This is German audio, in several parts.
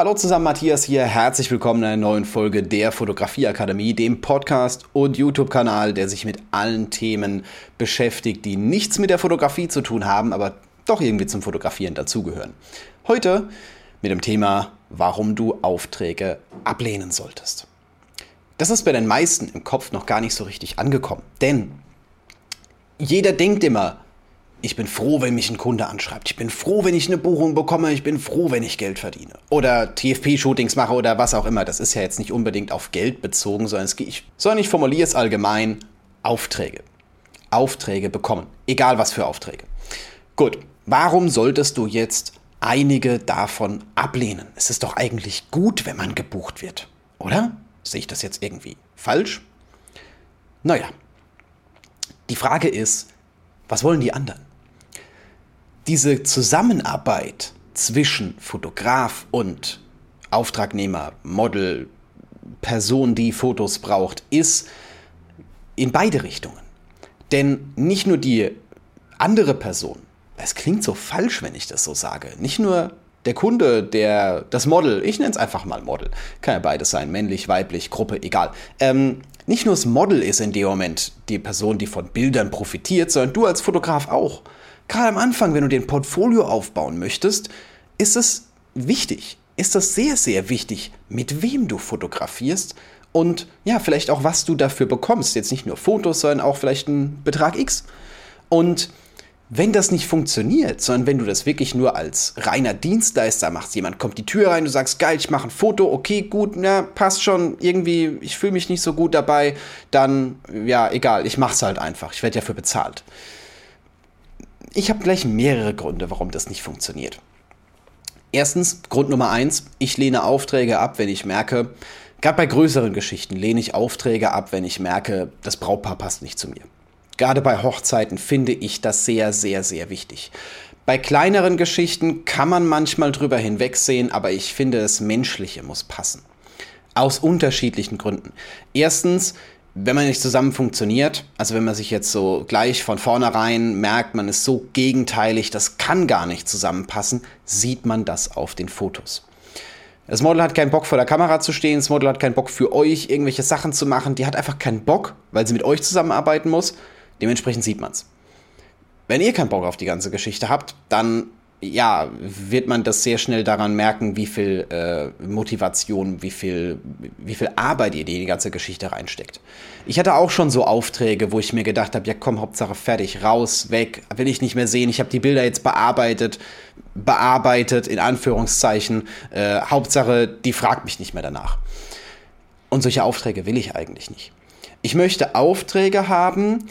Hallo zusammen, Matthias hier. Herzlich willkommen in einer neuen Folge der Fotografieakademie, dem Podcast und YouTube-Kanal, der sich mit allen Themen beschäftigt, die nichts mit der Fotografie zu tun haben, aber doch irgendwie zum Fotografieren dazugehören. Heute mit dem Thema, warum du Aufträge ablehnen solltest. Das ist bei den meisten im Kopf noch gar nicht so richtig angekommen, denn jeder denkt immer, ich bin froh, wenn mich ein Kunde anschreibt. Ich bin froh, wenn ich eine Buchung bekomme. Ich bin froh, wenn ich Geld verdiene. Oder TFP-Shootings mache oder was auch immer. Das ist ja jetzt nicht unbedingt auf Geld bezogen, sondern, es, ich, sondern ich formuliere es allgemein. Aufträge. Aufträge bekommen. Egal was für Aufträge. Gut. Warum solltest du jetzt einige davon ablehnen? Es ist doch eigentlich gut, wenn man gebucht wird. Oder? Sehe ich das jetzt irgendwie falsch? Naja. Die Frage ist, was wollen die anderen? Diese Zusammenarbeit zwischen Fotograf und Auftragnehmer, Model, Person, die Fotos braucht, ist in beide Richtungen. Denn nicht nur die andere Person, es klingt so falsch, wenn ich das so sage, nicht nur der Kunde, der das Model, ich nenne es einfach mal Model, kann ja beides sein, männlich, weiblich, Gruppe, egal. Ähm, nicht nur das Model ist in dem Moment die Person, die von Bildern profitiert, sondern du als Fotograf auch. Gerade am Anfang, wenn du den Portfolio aufbauen möchtest, ist es wichtig, ist das sehr, sehr wichtig, mit wem du fotografierst und ja, vielleicht auch, was du dafür bekommst. Jetzt nicht nur Fotos, sondern auch vielleicht einen Betrag X. Und wenn das nicht funktioniert, sondern wenn du das wirklich nur als reiner Dienstleister machst, jemand kommt die Tür rein, du sagst, geil, ich mache ein Foto, okay, gut, na, passt schon, irgendwie, ich fühle mich nicht so gut dabei, dann, ja, egal, ich mach's halt einfach, ich werde dafür bezahlt. Ich habe gleich mehrere Gründe, warum das nicht funktioniert. Erstens, Grund Nummer eins, ich lehne Aufträge ab, wenn ich merke, gerade bei größeren Geschichten lehne ich Aufträge ab, wenn ich merke, das Brautpaar passt nicht zu mir. Gerade bei Hochzeiten finde ich das sehr, sehr, sehr wichtig. Bei kleineren Geschichten kann man manchmal drüber hinwegsehen, aber ich finde, das Menschliche muss passen. Aus unterschiedlichen Gründen. Erstens, wenn man nicht zusammen funktioniert, also wenn man sich jetzt so gleich von vornherein merkt, man ist so gegenteilig, das kann gar nicht zusammenpassen, sieht man das auf den Fotos. Das Model hat keinen Bock vor der Kamera zu stehen, das Model hat keinen Bock für euch irgendwelche Sachen zu machen, die hat einfach keinen Bock, weil sie mit euch zusammenarbeiten muss. Dementsprechend sieht man's. Wenn ihr keinen Bock auf die ganze Geschichte habt, dann ja, wird man das sehr schnell daran merken, wie viel äh, Motivation, wie viel, wie viel Arbeit ihr in die ganze Geschichte reinsteckt. Ich hatte auch schon so Aufträge, wo ich mir gedacht habe, ja komm, Hauptsache fertig, raus, weg, will ich nicht mehr sehen. Ich habe die Bilder jetzt bearbeitet, bearbeitet, in Anführungszeichen. Äh, Hauptsache, die fragt mich nicht mehr danach. Und solche Aufträge will ich eigentlich nicht. Ich möchte Aufträge haben,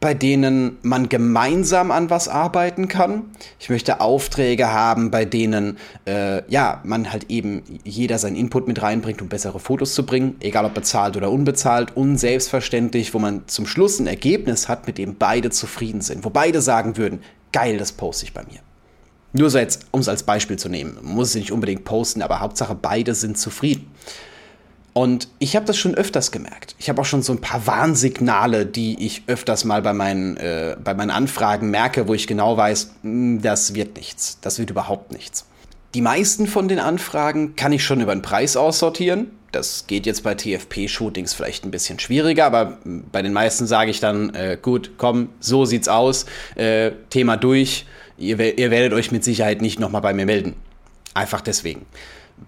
bei denen man gemeinsam an was arbeiten kann. Ich möchte Aufträge haben, bei denen äh, ja man halt eben jeder seinen Input mit reinbringt, um bessere Fotos zu bringen, egal ob bezahlt oder unbezahlt und selbstverständlich, wo man zum Schluss ein Ergebnis hat, mit dem beide zufrieden sind, wo beide sagen würden, geil, das poste ich bei mir. Nur so jetzt, um es als Beispiel zu nehmen, man muss es nicht unbedingt posten, aber Hauptsache beide sind zufrieden. Und ich habe das schon öfters gemerkt. Ich habe auch schon so ein paar Warnsignale, die ich öfters mal bei meinen, äh, bei meinen Anfragen merke, wo ich genau weiß, hm, das wird nichts. Das wird überhaupt nichts. Die meisten von den Anfragen kann ich schon über den Preis aussortieren. Das geht jetzt bei TFP-Shootings vielleicht ein bisschen schwieriger, aber bei den meisten sage ich dann, äh, gut, komm, so sieht's aus, äh, Thema durch. Ihr, ihr werdet euch mit Sicherheit nicht nochmal bei mir melden. Einfach deswegen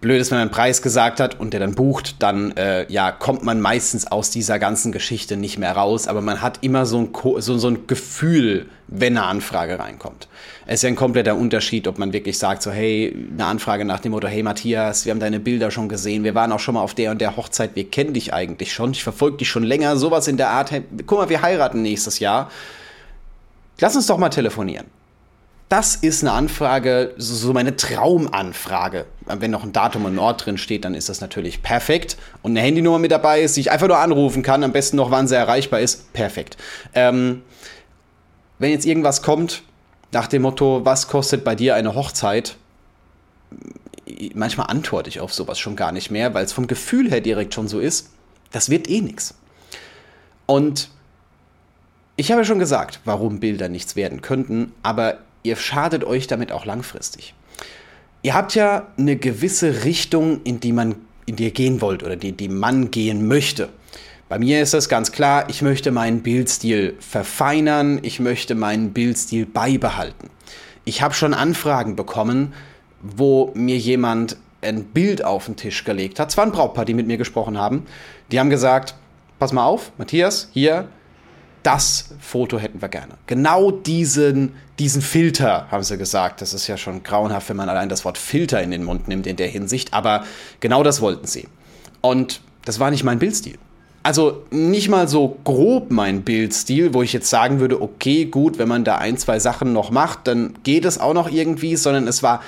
blöd ist, wenn man einen Preis gesagt hat und der dann bucht, dann äh, ja, kommt man meistens aus dieser ganzen Geschichte nicht mehr raus, aber man hat immer so ein, Ko so, so ein Gefühl, wenn eine Anfrage reinkommt. Es ist ja ein kompletter Unterschied, ob man wirklich sagt, so hey, eine Anfrage nach dem Motto, hey Matthias, wir haben deine Bilder schon gesehen, wir waren auch schon mal auf der und der Hochzeit, wir kennen dich eigentlich schon, ich verfolge dich schon länger, sowas in der Art, hey, guck mal, wir heiraten nächstes Jahr. Lass uns doch mal telefonieren das ist eine Anfrage, so meine Traumanfrage. Wenn noch ein Datum und ein Ort drin steht, dann ist das natürlich perfekt. Und eine Handynummer mit dabei ist, die ich einfach nur anrufen kann, am besten noch, wann sie erreichbar ist, perfekt. Ähm, wenn jetzt irgendwas kommt, nach dem Motto, was kostet bei dir eine Hochzeit? Manchmal antworte ich auf sowas schon gar nicht mehr, weil es vom Gefühl her direkt schon so ist, das wird eh nichts. Und ich habe ja schon gesagt, warum Bilder nichts werden könnten, aber ihr schadet euch damit auch langfristig. Ihr habt ja eine gewisse Richtung, in die man in die ihr gehen wollt oder die, die man gehen möchte. Bei mir ist es ganz klar, ich möchte meinen Bildstil verfeinern, ich möchte meinen Bildstil beibehalten. Ich habe schon Anfragen bekommen, wo mir jemand ein Bild auf den Tisch gelegt hat. Zwar ein Brautpaar, die mit mir gesprochen haben. Die haben gesagt, pass mal auf, Matthias, hier, das Foto hätten wir gerne. Genau diesen, diesen Filter, haben sie gesagt. Das ist ja schon grauenhaft, wenn man allein das Wort Filter in den Mund nimmt in der Hinsicht. Aber genau das wollten sie. Und das war nicht mein Bildstil. Also nicht mal so grob mein Bildstil, wo ich jetzt sagen würde, okay, gut, wenn man da ein, zwei Sachen noch macht, dann geht es auch noch irgendwie, sondern es war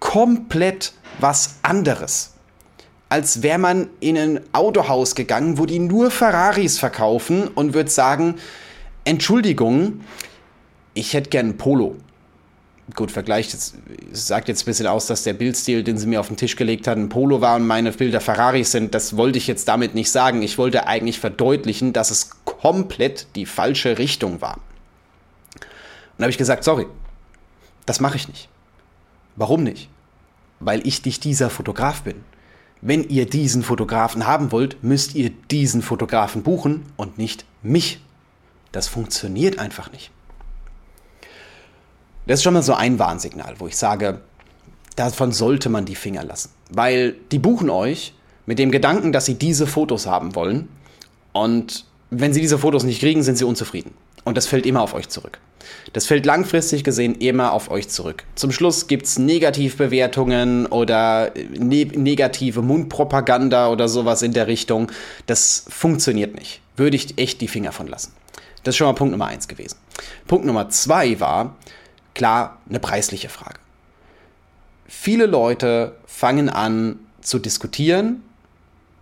komplett was anderes als wäre man in ein Autohaus gegangen, wo die nur Ferraris verkaufen und würde sagen, Entschuldigung, ich hätte gern ein Polo. Gut, Vergleich jetzt, sagt jetzt ein bisschen aus, dass der Bildstil, den sie mir auf den Tisch gelegt hat, ein Polo war und meine Bilder Ferraris sind. Das wollte ich jetzt damit nicht sagen. Ich wollte eigentlich verdeutlichen, dass es komplett die falsche Richtung war. Und habe ich gesagt, sorry, das mache ich nicht. Warum nicht? Weil ich nicht dieser Fotograf bin wenn ihr diesen Fotografen haben wollt, müsst ihr diesen Fotografen buchen und nicht mich. Das funktioniert einfach nicht. Das ist schon mal so ein Warnsignal, wo ich sage, davon sollte man die Finger lassen. Weil die buchen euch mit dem Gedanken, dass sie diese Fotos haben wollen. Und wenn sie diese Fotos nicht kriegen, sind sie unzufrieden. Und das fällt immer auf euch zurück. Das fällt langfristig gesehen immer auf euch zurück. Zum Schluss gibt es Negativbewertungen oder ne negative Mundpropaganda oder sowas in der Richtung. Das funktioniert nicht. Würde ich echt die Finger von lassen. Das ist schon mal Punkt Nummer eins gewesen. Punkt Nummer zwei war, klar, eine preisliche Frage. Viele Leute fangen an zu diskutieren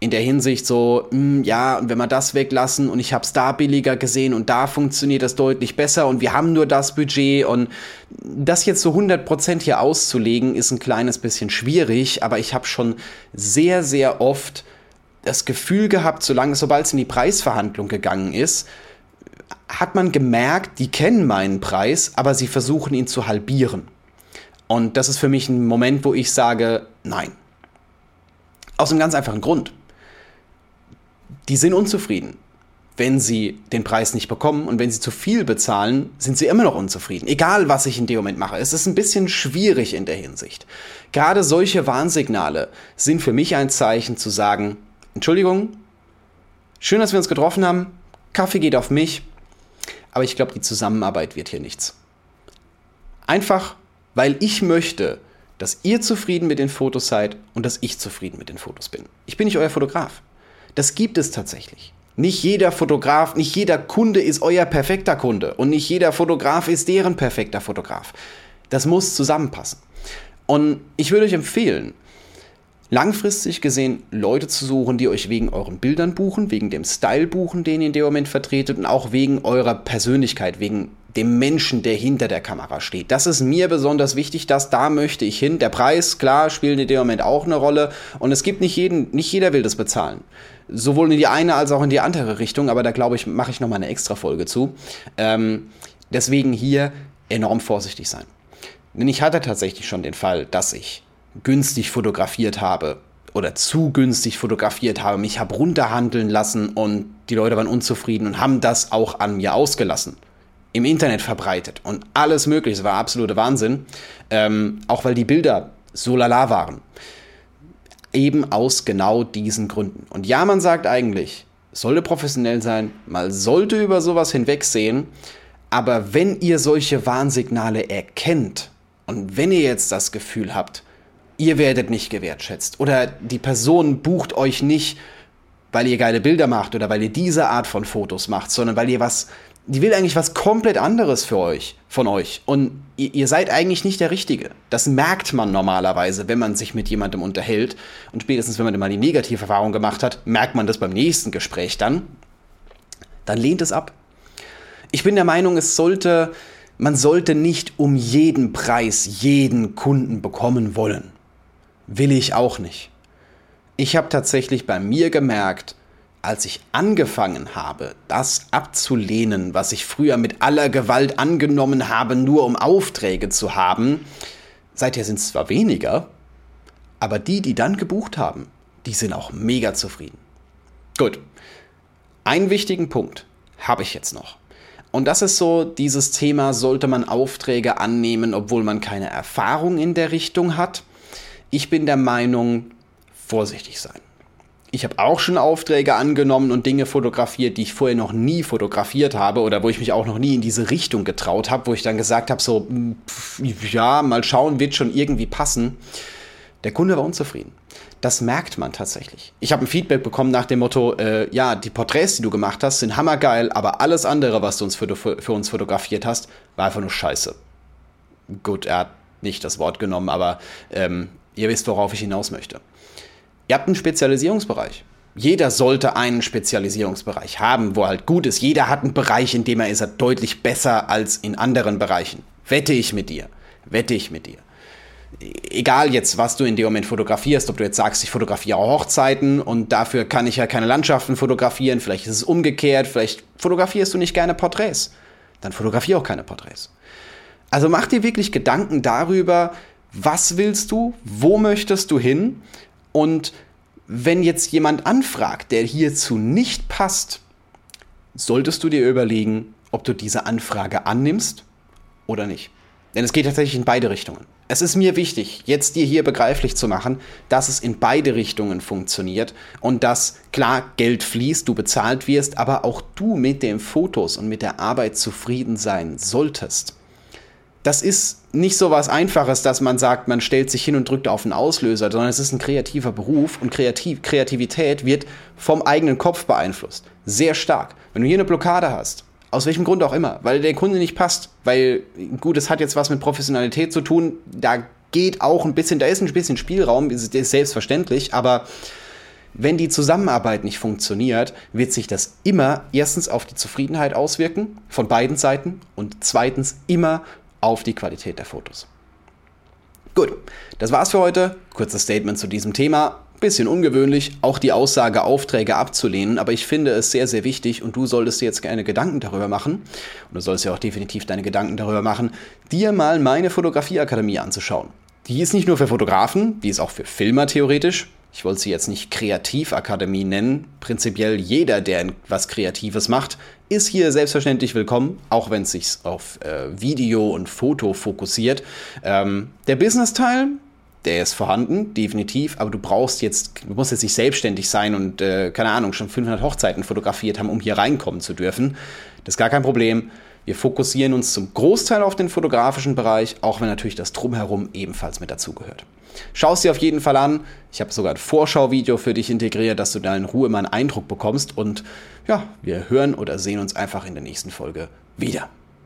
in der Hinsicht so, mh, hm, ja, und wenn wir das weglassen und ich habe es da billiger gesehen und da funktioniert das deutlich besser und wir haben nur das Budget und das jetzt so 100% hier auszulegen ist ein kleines bisschen schwierig, aber ich habe schon sehr, sehr oft das Gefühl gehabt, solange, sobald es in die Preisverhandlung gegangen ist, hat man gemerkt, die kennen meinen Preis, aber sie versuchen ihn zu halbieren. Und das ist für mich ein Moment, wo ich sage, nein. Aus einem ganz einfachen Grund die sind unzufrieden, wenn sie den Preis nicht bekommen und wenn sie zu viel bezahlen, sind sie immer noch unzufrieden. Egal, was ich in dem Moment mache. Es ist ein bisschen schwierig in der Hinsicht. Gerade solche Warnsignale sind für mich ein Zeichen zu sagen, Entschuldigung, schön, dass wir uns getroffen haben, Kaffee geht auf mich, aber ich glaube, die Zusammenarbeit wird hier nichts. Einfach, weil ich möchte, dass ihr zufrieden mit den Fotos seid und dass ich zufrieden mit den Fotos bin. Ich bin nicht euer Fotograf. Das gibt es tatsächlich. Nicht jeder Fotograf, nicht jeder Kunde ist euer perfekter Kunde und nicht jeder Fotograf ist deren perfekter Fotograf. Das muss zusammenpassen. Und ich würde euch empfehlen, langfristig gesehen Leute zu suchen, die euch wegen euren Bildern buchen, wegen dem Style buchen, den ihr in dem Moment vertretet und auch wegen eurer Persönlichkeit, wegen dem Menschen, der hinter der Kamera steht. Das ist mir besonders wichtig, dass da möchte ich hin. Der Preis, klar, spielt in dem Moment auch eine Rolle und es gibt nicht jeden, nicht jeder will das bezahlen. Sowohl in die eine als auch in die andere Richtung, aber da glaube ich, mache ich nochmal eine extra Folge zu. Ähm, deswegen hier enorm vorsichtig sein. Denn ich hatte tatsächlich schon den Fall, dass ich günstig fotografiert habe oder zu günstig fotografiert habe, mich habe runterhandeln lassen und die Leute waren unzufrieden und haben das auch an mir ausgelassen im Internet verbreitet und alles mögliche. Es war absoluter Wahnsinn. Ähm, auch weil die Bilder so lala waren. Eben aus genau diesen Gründen. Und ja, man sagt eigentlich, sollte professionell sein, man sollte über sowas hinwegsehen. Aber wenn ihr solche Warnsignale erkennt und wenn ihr jetzt das Gefühl habt, ihr werdet nicht gewertschätzt oder die Person bucht euch nicht, weil ihr geile Bilder macht oder weil ihr diese Art von Fotos macht, sondern weil ihr was die will eigentlich was komplett anderes für euch, von euch. Und ihr, ihr, seid eigentlich nicht der Richtige. Das merkt man normalerweise, wenn man sich mit jemandem unterhält. Und spätestens, wenn man mal die negative Erfahrung gemacht hat, merkt man das beim nächsten Gespräch dann. Dann lehnt es ab. Ich bin der Meinung, es sollte, man sollte nicht um jeden Preis jeden Kunden bekommen wollen. Will ich auch nicht. Ich habe tatsächlich bei mir gemerkt, als ich angefangen habe, das abzulehnen, was ich früher mit aller Gewalt angenommen habe, nur um Aufträge zu haben, seither sind es zwar weniger, Aber die, die dann gebucht haben, die sind auch mega zufrieden. Gut. Einen wichtigen Punkt habe ich jetzt noch. Und das ist so dieses Thema, sollte man Aufträge annehmen, obwohl man keine Erfahrung in der Richtung hat. Ich bin der Meinung, vorsichtig sein. Ich habe auch schon Aufträge angenommen und Dinge fotografiert, die ich vorher noch nie fotografiert habe oder wo ich mich auch noch nie in diese Richtung getraut habe, wo ich dann gesagt habe, so, pff, ja, mal schauen, wird schon irgendwie passen. Der Kunde war unzufrieden. Das merkt man tatsächlich. Ich habe ein Feedback bekommen nach dem Motto, äh, ja, die Porträts, die du gemacht hast, sind hammergeil, aber alles andere, was du uns für, für uns fotografiert hast, war einfach nur scheiße. Gut, er hat nicht das Wort genommen, aber ähm, ihr wisst, worauf ich hinaus möchte. Ihr habt einen Spezialisierungsbereich. Jeder sollte einen Spezialisierungsbereich haben, wo er halt gut ist. Jeder hat einen Bereich, in dem er ist er deutlich besser als in anderen Bereichen. Wette ich mit dir. Wette ich mit dir egal jetzt, was du in dem Moment fotografierst, ob du jetzt sagst, ich fotografiere Hochzeiten und dafür kann ich ja keine Landschaften fotografieren, vielleicht ist es umgekehrt, vielleicht fotografierst du nicht gerne Porträts, dann fotografiere auch keine Porträts. Also mach dir wirklich Gedanken darüber, was willst du, wo möchtest du hin und wenn jetzt jemand anfragt, der hierzu nicht passt, solltest du dir überlegen, ob du diese Anfrage annimmst oder nicht. Denn es geht tatsächlich in beide Richtungen. Es ist mir wichtig, jetzt dir hier begreiflich zu machen, dass es in beide Richtungen funktioniert und dass klar Geld fließt, du bezahlt wirst, aber auch du mit den Fotos und mit der Arbeit zufrieden sein solltest. Das ist nicht so was Einfaches, dass man sagt, man stellt sich hin und drückt auf einen Auslöser, sondern es ist ein kreativer Beruf und Kreativ Kreativität wird vom eigenen Kopf beeinflusst. Sehr stark. Wenn du hier eine Blockade hast, aus welchem Grund auch immer. Weil der Kunde nicht passt. Weil, gut, es hat jetzt was mit Professionalität zu tun. Da geht auch ein bisschen, da ist ein bisschen Spielraum, ist, ist selbstverständlich, aber wenn die Zusammenarbeit nicht funktioniert, wird sich das immer erstens auf die Zufriedenheit auswirken von beiden Seiten und zweitens immer auf die Qualität der Fotos. Gut, das war's für heute. Kurzes Statement zu diesem Thema. Bisschen ungewöhnlich, auch die Aussage, Aufträge abzulehnen, aber ich finde es sehr, sehr wichtig und du solltest dir jetzt gerne Gedanken darüber machen, und du solltest ja auch definitiv deine Gedanken darüber machen, dir mal meine Fotografieakademie anzuschauen. Die ist nicht nur für Fotografen, die ist auch für Filmer theoretisch. Ich wollte sie jetzt nicht Kreativakademie nennen. Prinzipiell jeder, der was Kreatives macht, ist hier selbstverständlich willkommen, auch wenn es sich auf äh, Video und Foto fokussiert. Ähm, der Business-Teil, der ist vorhanden, definitiv, aber du brauchst jetzt, du musst jetzt nicht selbstständig sein und, äh, keine Ahnung, schon 500 Hochzeiten fotografiert haben, um hier reinkommen zu dürfen. Das ist gar kein Problem. Wir fokussieren uns zum Großteil auf den fotografischen Bereich, auch wenn natürlich das Drumherum ebenfalls mit dazugehört. Schau es dir auf jeden Fall an. Ich habe sogar ein Vorschauvideo für dich integriert, dass du da in Ruhe mal einen Eindruck bekommst. Und ja, wir hören oder sehen uns einfach in der nächsten Folge wieder.